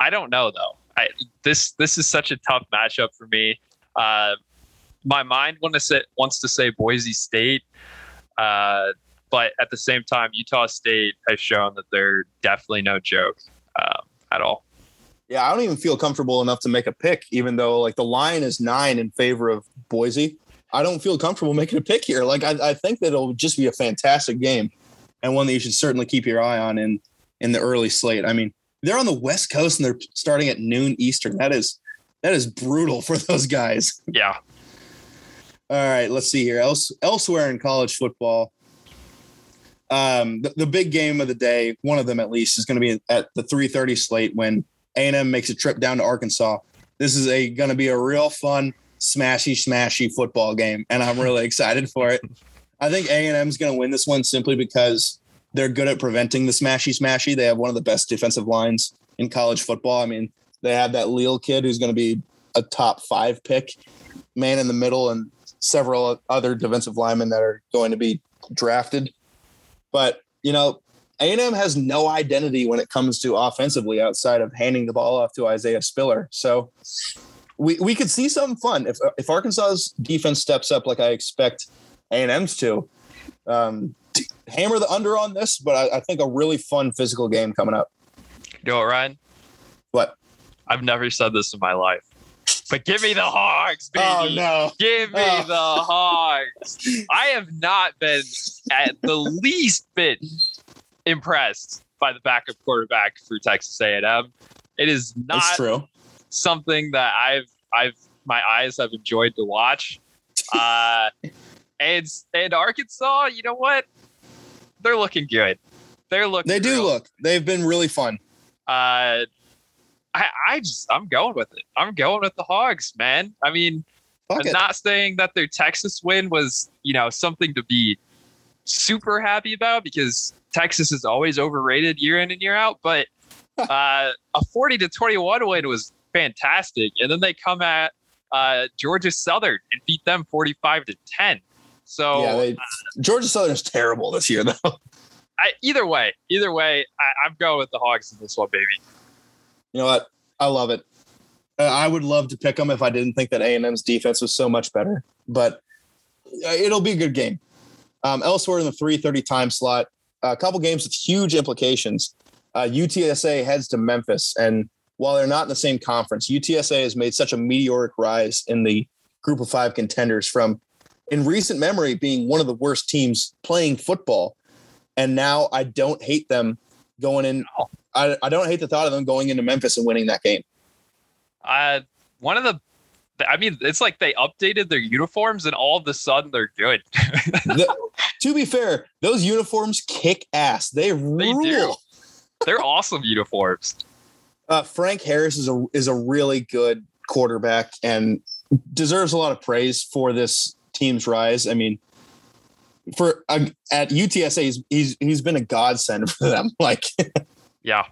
I don't know though. I this this is such a tough matchup for me. Uh, my mind to say wants to say Boise State, uh, but at the same time, Utah State has shown that they're definitely no joke um, at all. Yeah, I don't even feel comfortable enough to make a pick, even though like the line is nine in favor of Boise. I don't feel comfortable making a pick here. Like I, I think that it'll just be a fantastic game and one that you should certainly keep your eye on in in the early slate. I mean, they're on the West Coast and they're starting at noon Eastern. That is that is brutal for those guys. Yeah, All right, let's see here. Else, elsewhere in college football, um, the, the big game of the day, one of them at least, is going to be at the 3:30 slate when A&M makes a trip down to Arkansas. This is a going to be a real fun, smashy, smashy football game, and I'm really excited for it. I think A&M is going to win this one simply because they're good at preventing the smashy, smashy. They have one of the best defensive lines in college football. I mean, they have that Leal kid who's going to be a top five pick, man in the middle, and several other defensive linemen that are going to be drafted. But you know, A&M has no identity when it comes to offensively outside of handing the ball off to Isaiah Spiller. So we we could see something fun if if Arkansas's defense steps up like I expect A&M's to. Um, hammer the under on this, but I, I think a really fun physical game coming up. you know what, Ryan? What? I've never said this in my life. But give me the Hogs, baby. Oh no. Give me Oh. the Hogs. I have not been at the least bit impressed by the backup quarterback for Texas A&M. It is It's not true. Something that I've I've my eyes have enjoyed to watch. Uh, and and Arkansas, you know what? They're looking good. They're looking. They do real- look. They've been really fun. Uh, I I just I'm going with it. I'm going with the Hogs, man. I mean, Fuck I'm it. not saying that their Texas win was you know something to be super happy about because Texas is always overrated year in and year out, but uh, a 40 to 21 win was fantastic. And then they come at uh, Georgia Southern and beat them 45 to 10. So yeah, they, Georgia Southern's terrible this year, though. I, either way, either way, I, I'm going with the Hogs in this one, baby. You know what? I love it. Uh, I would love to pick them if I didn't think that A and M's defense was so much better. But uh, it'll be a good game. Um, elsewhere in the 3:30 time slot, a couple games with huge implications. Uh, UTSA heads to Memphis, and while they're not in the same conference, UTSA has made such a meteoric rise in the Group of Five contenders from, in recent memory, being one of the worst teams playing football, and now I don't hate them going in. I, I don't hate the thought of them going into Memphis and winning that game. Uh, one of the, I mean, it's like they updated their uniforms and all of a sudden they're good. The- to be fair, those uniforms kick ass. They They rule. do. They're awesome uniforms. Uh, Frank Harris is a is a really good quarterback and deserves a lot of praise for this team's rise. I mean, for uh, at UTSA, he's, he's he's been a godsend for them. Like Yeah.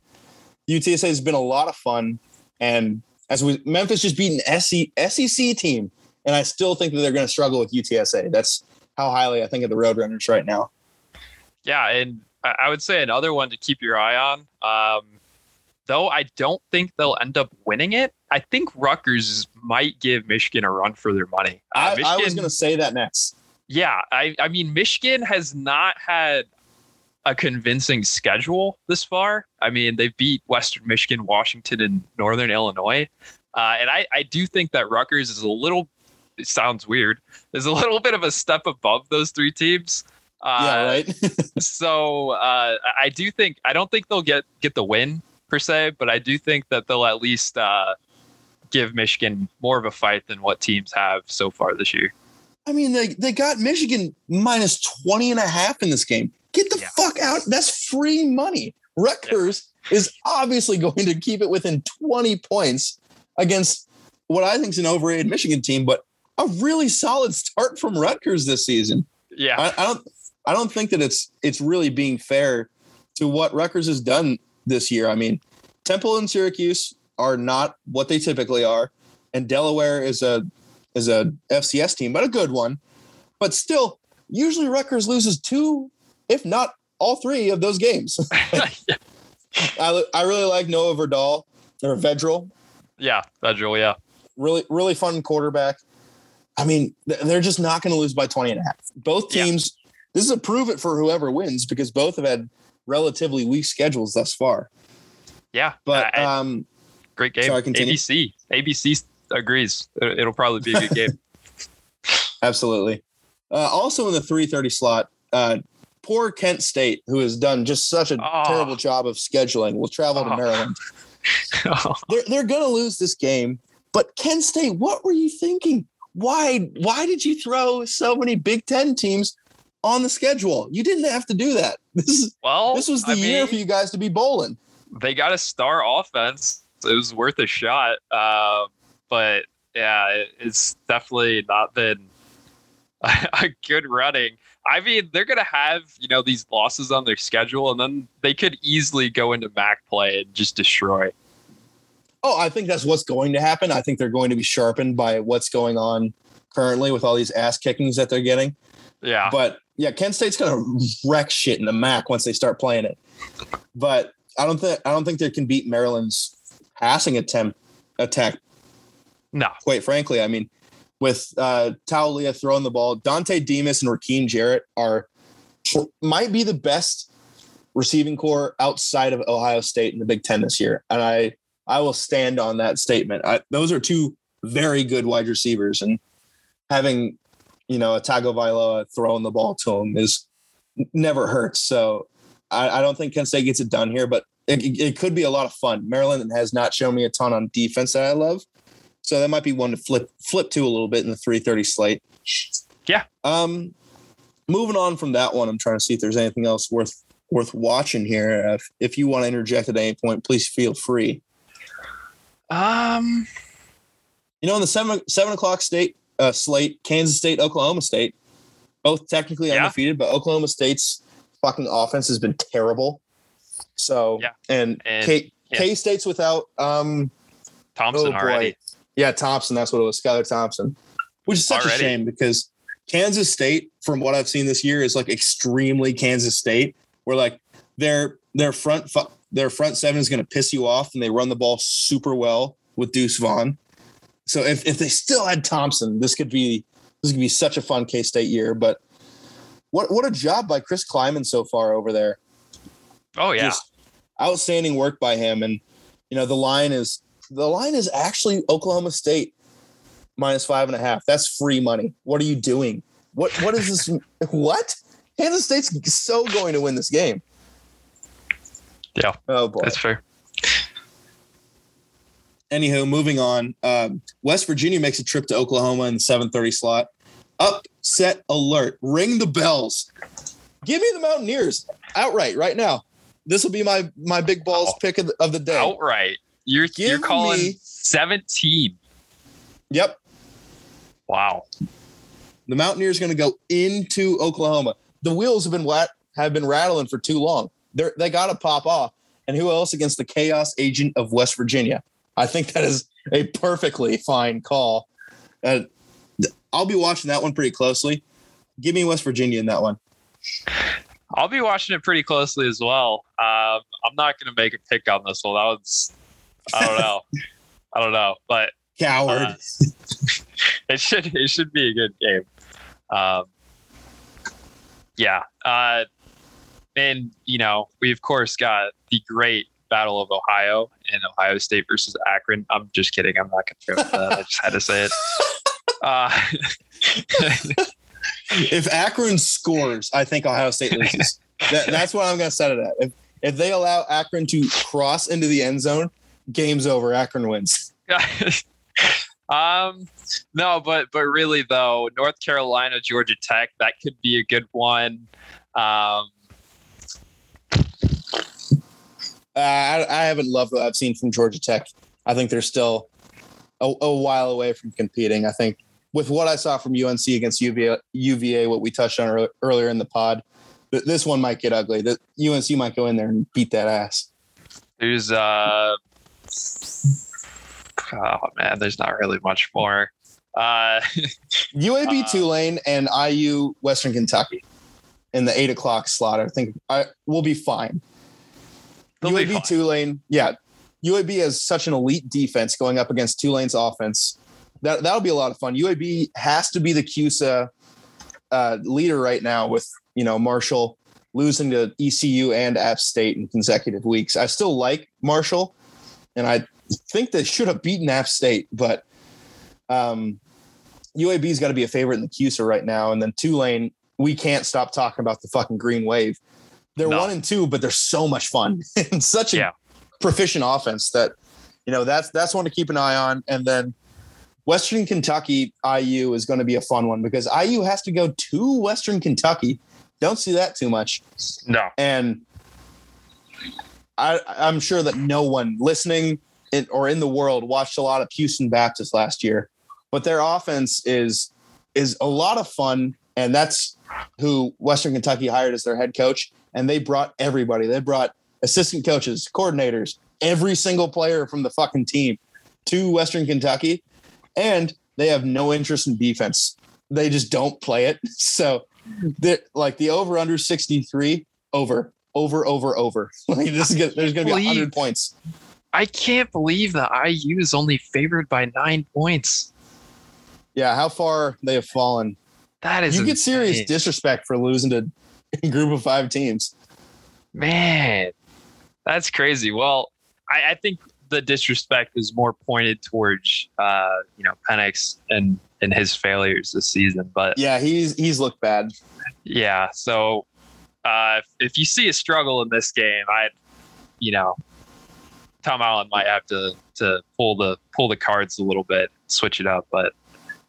UTSA has been a lot of fun, and as we Memphis just beat an SC, SEC team, and I still think that they're going to struggle with UTSA. That's how highly I think of the Roadrunners right now. Yeah, and I I would say another one to keep your eye on. Um, though I don't think they'll end up winning it. I think Rutgers might give Michigan a run for their money. Uh, I, I was going to say that next. yeah, I, I mean, Michigan has not had a convincing schedule this far. I mean, they beat Western Michigan, Washington, and Northern Illinois. Uh, and I, I do think that Rutgers is a little, it sounds weird, is a little bit of a step above those three teams. Uh, yeah, right. so uh, I- I do think I don't think they'll get get the win per se, but I do think that they'll at least uh, give Michigan more of a fight than what teams have so far this year. I mean, they, they got Michigan minus 20 and a half in this game. Get the Yeah. fuck out. That's free money. Rutgers is obviously going to keep it within 20 points against what I think is an overrated Michigan team, but a really solid start from Rutgers this season. Yeah, I, I don't I don't think that it's it's really being fair to what Rutgers has done this year. I mean, Temple and Syracuse are not what they typically are, and Delaware is a is a FCS team, but a good one. But still, usually Rutgers loses two, if not all three of those games. I, I really like Noah Verdal or Vedral. yeah, Federal, yeah, Really, really fun quarterback. I mean, they're just not going to lose by 20 and a half. Both Yeah. teams, this is a prove it for whoever wins because both have had relatively weak schedules thus far. yeah. But Uh, um, great game. sorry, continue. ABC, ABC agrees. It- It'll probably be a good game. absolutely. Uh, also in the 330 slot, uh, poor Kent State, who has done just such a Oh. terrible job of scheduling, will travel to Oh. Maryland. They're, they're going to lose this game. But Kent State, what were you thinking? Why why did you throw so many Big Ten teams on the schedule? You didn't have to do that. This is well, this was the I year mean, for you guys to be bowling. they got a star offense. It was worth a shot. Um, but yeah, it, it's definitely not been a good running. I mean, they're gonna have you know these losses on their schedule, and then they could easily go into MAC play and just destroy. Oh, I think that's what's going to happen. I think they're going to be sharpened by what's going on currently with all these ass kickings that they're getting. Yeah, But yeah, Kent State's gonna wreck shit in the MAC once they start playing it. But I don't think I don't think they can beat Maryland's passing attempt attack. no, Quite frankly, I mean, with uh, Taulia throwing the ball, Dontay Demus and Rakim Jarrett are might be the best receiving corps outside of Ohio State in the Big Ten this year, and I I will stand on that statement. I, those are two very good wide receivers, and having you know a Tagovailoa throwing the ball to him is never hurts. So I, I don't think Kent State gets it done here, but it, it could be a lot of fun. Maryland has not shown me a ton on defense that I love, so that might be one to flip flip to a little bit in the three thirty slate. Yeah. Um, moving on from that one, I'm trying to see if there's anything else worth worth watching here. If, if you want to interject at any point, please feel free. Um, You know, in the seven seven o'clock state uh, slate, Kansas State, Oklahoma State, both technically Yeah. undefeated, but Oklahoma State's fucking offense has been terrible. So Yeah. and, And- K yeah. K State's without um Thompson oh already. Yeah, Thompson, that's what it was, Skylar Thompson. Which is such Already. a shame because Kansas State, from what I've seen this year, is like extremely Kansas State, where like their their front their front seven is going to piss you off, and they run the ball super well with Deuce Vaughn. So if, if they still had Thompson, this could be this could be such a fun K State year. But what what a job by Chris Klieman so far over there Oh yeah. just outstanding work by him. And you know, the line is the line is actually Oklahoma State minus five and a half. That's free money. What are you doing? What what is this? what? Kansas State's so going to win this game. Yeah. Oh boy. That's fair. Anywho, moving on. Um, West Virginia makes a trip to Oklahoma in the 7:30 slot. Upset alert! Ring the bells. Give me the Mountaineers outright right now. This will be my my big balls pick of the, of the day. Outright. You're you're calling me- 17. Yep, Wow. The Mountaineers going to go into Oklahoma. The wheels have been wet, have been rattling for too long. They're, they got to pop off. And who else against the chaos agent of West Virginia? I think that is a perfectly fine call. Uh, I'll be watching that one pretty closely. Give me West Virginia in that one. I'll be watching it pretty closely as well. Um, I'm not going to make a pick on this one. That was, I don't know. I don't know, but Coward. Uh, it should it should be a good game. Um, yeah, uh, and you know we of course got the great Battle of Ohio and Ohio State versus Akron. I'm just kidding. I'm not going to that. I just had to say it. Uh, if Akron scores, I think Ohio State loses. that, that's what I'm going to set it at. If, if they allow Akron to cross into the end zone, game's over. Akron wins. um, no, but but really though, North Carolina, Georgia Tech, that could be a good one. Um, Uh, I, I haven't loved what I've seen from Georgia Tech. I think they're still a, a while away from competing. I think with what I saw from UNC against UVA, UVA what we touched on earlier, earlier in the pod, th- this one might get ugly. The UNC might go in there and beat that ass. There's uh oh man, there's not really much more. Uh UAB Uh, Tulane and IU Western Kentucky in the eight o'clock slot. I think I will be fine. They'll UAB. Tulane, yeah. UAB has such an elite defense going up against Tulane's offense. That that'll be a lot of fun. UAB has to be the CUSA uh, leader right now with you know Marshall losing to ECU and App State in consecutive weeks. I still like Marshall, and I think they should have beaten App State, but um, UAB's got to be a favorite in the CUSA right now. And then Tulane, we can't stop talking about the fucking green wave. They're No. one and two, but they're so much fun and such a Yeah. proficient offense that you know that's that's one to keep an eye on. And then Western Kentucky IU is going to be a fun one because IU has to go to Western Kentucky. Don't see that too much. no. And I, I'm sure that no one listening in, or in the world watched a lot of Houston Baptist last year, but their offense is is a lot of fun, and that's who Western Kentucky hired as their head coach. And they brought everybody. They brought assistant coaches, coordinators, every single player from the fucking team to Western Kentucky, and they have no interest in defense. They just don't play it. So, like the over under 63 over over over over like this is gonna, there's gonna be Believe- 100 points I can't believe that IU is only favored by nine points. yeah how far they have fallen That is you get serious disrespect for losing to group of five teams man. That's crazy. Well, I, I think the disrespect is more pointed towards uh, you know Penix and and his failures this season. But Yeah, he's he's looked bad. yeah, so uh, if, if you see a struggle in this game, I, you know, Tom Allen might have to to pull the pull the cards a little bit, switch it up. But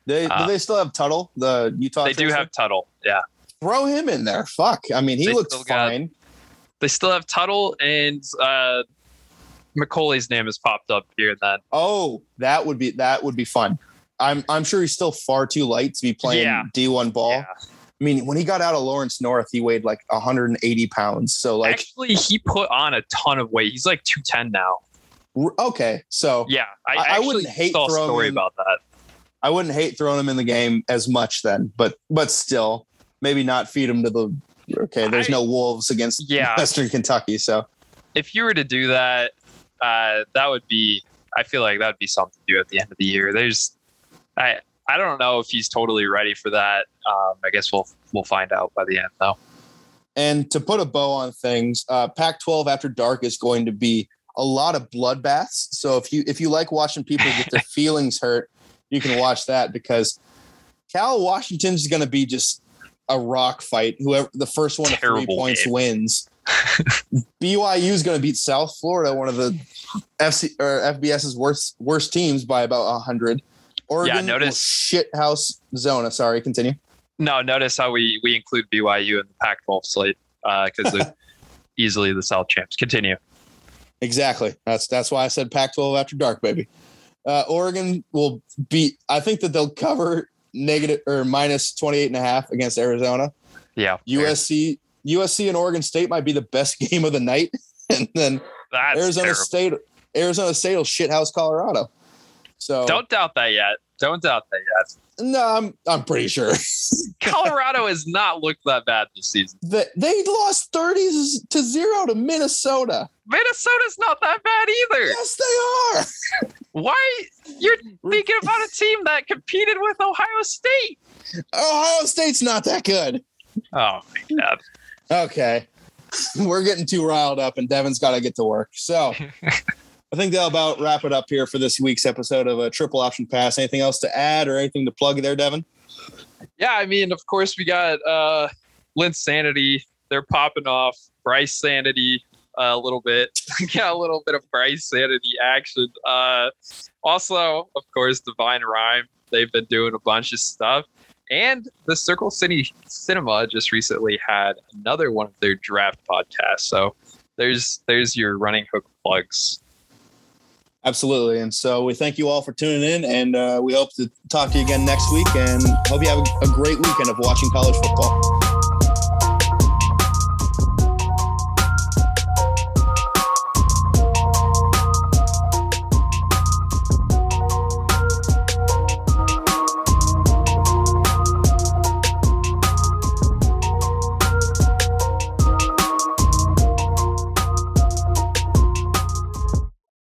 They Uh, do they still have Tuttle, the Utah. they do have Tuttle. Yeah, throw him in there. Fuck. I mean, he They looks got- fine. they still have Tuttle and uh, McCulley's name has popped up here then. Oh, that would be that would be fun. I'm I'm sure he's still far too light to be playing Yeah. D1 ball. Yeah. I mean, when he got out of Lawrence North, he weighed like 180 pounds. So like, Actually, he put on a ton of weight. He's like 210 now. okay, so Yeah, I, I- I wouldn't hate throwing story in- about that. I wouldn't hate throwing him in the game as much then, but but still, maybe not feed them to the. Okay, there's I- no wolves against Yeah. Western Kentucky, so If you were to do that, uh, that would be. I feel like that would be something to do at the end of the year. There's, I I don't know if he's totally ready for that. Um, I guess we'll we'll find out by the end though. And to put a bow on things, uh, Pac-12 After Dark is going to be a lot of bloodbaths. So if you if you like watching people get their feelings hurt, you can watch that because Cal Washington's going to be just a rock fight. Whoever the first one to three points game. wins. BYU is going to beat South Florida, one of the FC or FBS's worst worst teams by about a hundred. Oregon, yeah, notice- shit house Zona. Sorry, continue. No, notice how we we include BYU in the Pac-12 slate because they're easily the South champs. Continue. Exactly. That's that's why I said Pac-12 after dark, baby. Uh, Oregon will beat. I think that they'll cover negative or minus 28 and a half against Arizona. Yeah, fair. USC USC and Oregon State might be the best game of the night, and then That's Arizona terrible. State Arizona State will shithouse Colorado. So Don't doubt that yet. Don't doubt that yet. No, I'm I'm pretty sure Colorado has not looked that bad this season. that they lost 30 to zero to Minnesota. Minnesota's not that bad either. Yes, they are. Why you're thinking about a team that competed with Ohio State? Ohio State's not that good. Oh my god. Okay. We're getting too riled up, and Devin's got to get to work. So I think that'll about wrap it up here for this week's episode of a triple option pass. Anything else to add or anything to plug there, Devin? Yeah, I mean, of course, we got uh Lynn Sanity. They're popping off. Bryce Sanity uh, a little bit. got a little bit of Bryce Sanity action. Uh, also, of course, Divine Rhyme. They've been doing a bunch of stuff. And the Circle City Cinema just recently had another one of their draft podcasts. So there's there's your running hook plugs. Absolutely. And so we thank you all for tuning in, and uh, we hope to talk to you again next week. And hope you have a, great weekend of watching college football.